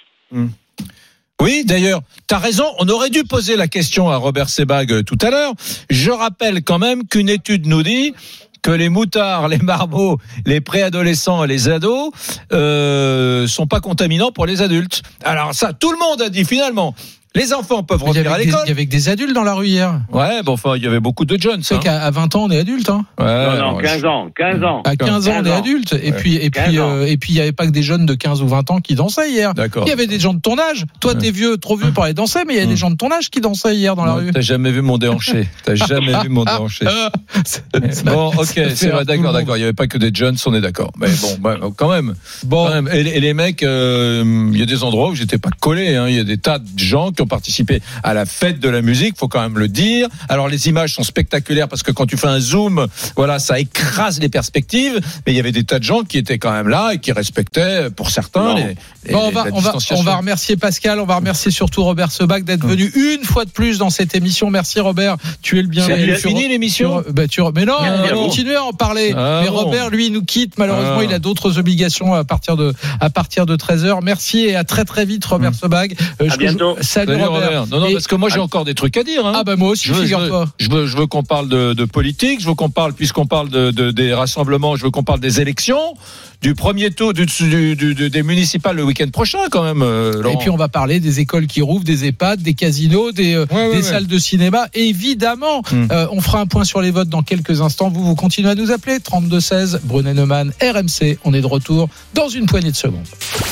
Oui, d'ailleurs, t'as raison. On aurait dû poser la question à Robert Sebag euh, tout à l'heure. Je rappelle quand même qu'une étude nous dit que les moutards, les marmots, les préadolescents et les ados euh, sont pas contaminants pour les adultes. Alors ça, tout le monde a dit finalement. Les enfants peuvent revenir à des, il l'école. y avait que des adultes dans la rue hier. Ouais, bon, enfin, il y avait beaucoup de jeunes. Sais hein. qu'à à 20 ans, on est adulte. Hein. Ouais, Non, non, je- 15 ans, 15 ans. À 15 ans, on est 15 ans. adulte. Et Ouais. puis, et 15 puis, euh, et puis, il n'y avait pas que des jeunes de 15 ou 20 ans qui dansaient hier. D'accord. Il y avait des gens de ton âge. Toi, t'es vieux, trop vieux pour aller danser, mais il y a des gens de ton âge qui dansaient hier dans la rue. T'as jamais vu mon déhanché. T'as jamais vu mon déhanché. Ah, ça- Bon, ok, c'est vrai, d'accord, d'accord. Il n'y avait pas que des jeunes, on est d'accord. Mais bon, bah, quand même. Bon, Quand même. Et, les- et les mecs, euh, il y a des endroits où j'étais pas collé. hein. Il y a des tas de gens qui ont participé à la fête de la musique. Faut quand même le dire. Alors les images sont spectaculaires parce que quand tu fais un zoom, voilà, ça écrase les perspectives. Mais il y avait des tas de gens qui étaient quand même là et qui respectaient, pour certains, les, Bon, on, va, on, va, on va remercier Pascal, on va remercier surtout Robert Sebag d'être venu une fois de plus dans cette émission. Merci Robert, tu es le bienvenu. C'est fini l'émission bah, Mais non, Ah, on va continuer à en parler. Ah, mais. Robert, lui, nous quitte. Malheureusement, Ah. il a d'autres obligations à partir de, à partir de 13h. Merci et à très très vite, Robert Sebag. Euh, À je- bientôt. Salut, Salut, Robert. Robert. Non, non, Et- parce que moi j'ai encore des trucs à dire. Hein. Ah bah moi aussi, je veux, je veux, je veux, je veux qu'on parle de, de politique, je veux qu'on parle, puisqu'on parle de, de- des rassemblements, je veux qu'on parle des élections, du premier tour du, du- du- du- des municipales le week-end prochain quand même. euh, Et puis on va parler des écoles qui rouvrent, des EHPAD, des casinos, des, euh, Ouais, ouais, des ouais. salles de cinéma. Évidemment, Hmm. euh, on fera un point sur les votes dans quelques instants. Vous, vous continuez à nous appeler 3216 Brunet Neumann, RMC. On est de retour dans une poignée de secondes.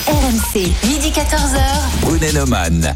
RMC, midi 14h. Brunet Neumann.